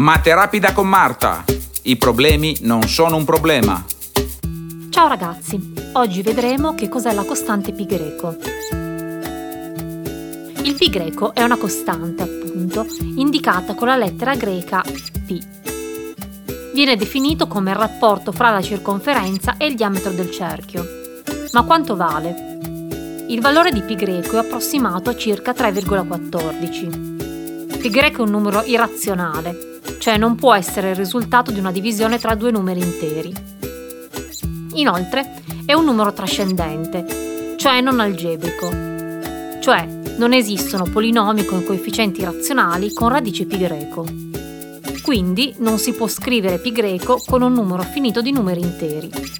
Mate rapida con Marta. I problemi non sono un problema. Ciao ragazzi, oggi vedremo che cos'è la costante pi greco. Il pi greco è una costante, appunto, indicata con la lettera greca π. Viene definito come il rapporto fra la circonferenza e il diametro del cerchio. Ma quanto vale? Il valore di pi greco è approssimato a circa 3,14. Pi greco è un numero irrazionale, cioè non può essere il risultato di una divisione tra due numeri interi. Inoltre è un numero trascendente, cioè non algebrico, cioè non esistono polinomi con coefficienti razionali con radice pi greco. Quindi non si può scrivere pi greco con un numero finito di numeri interi.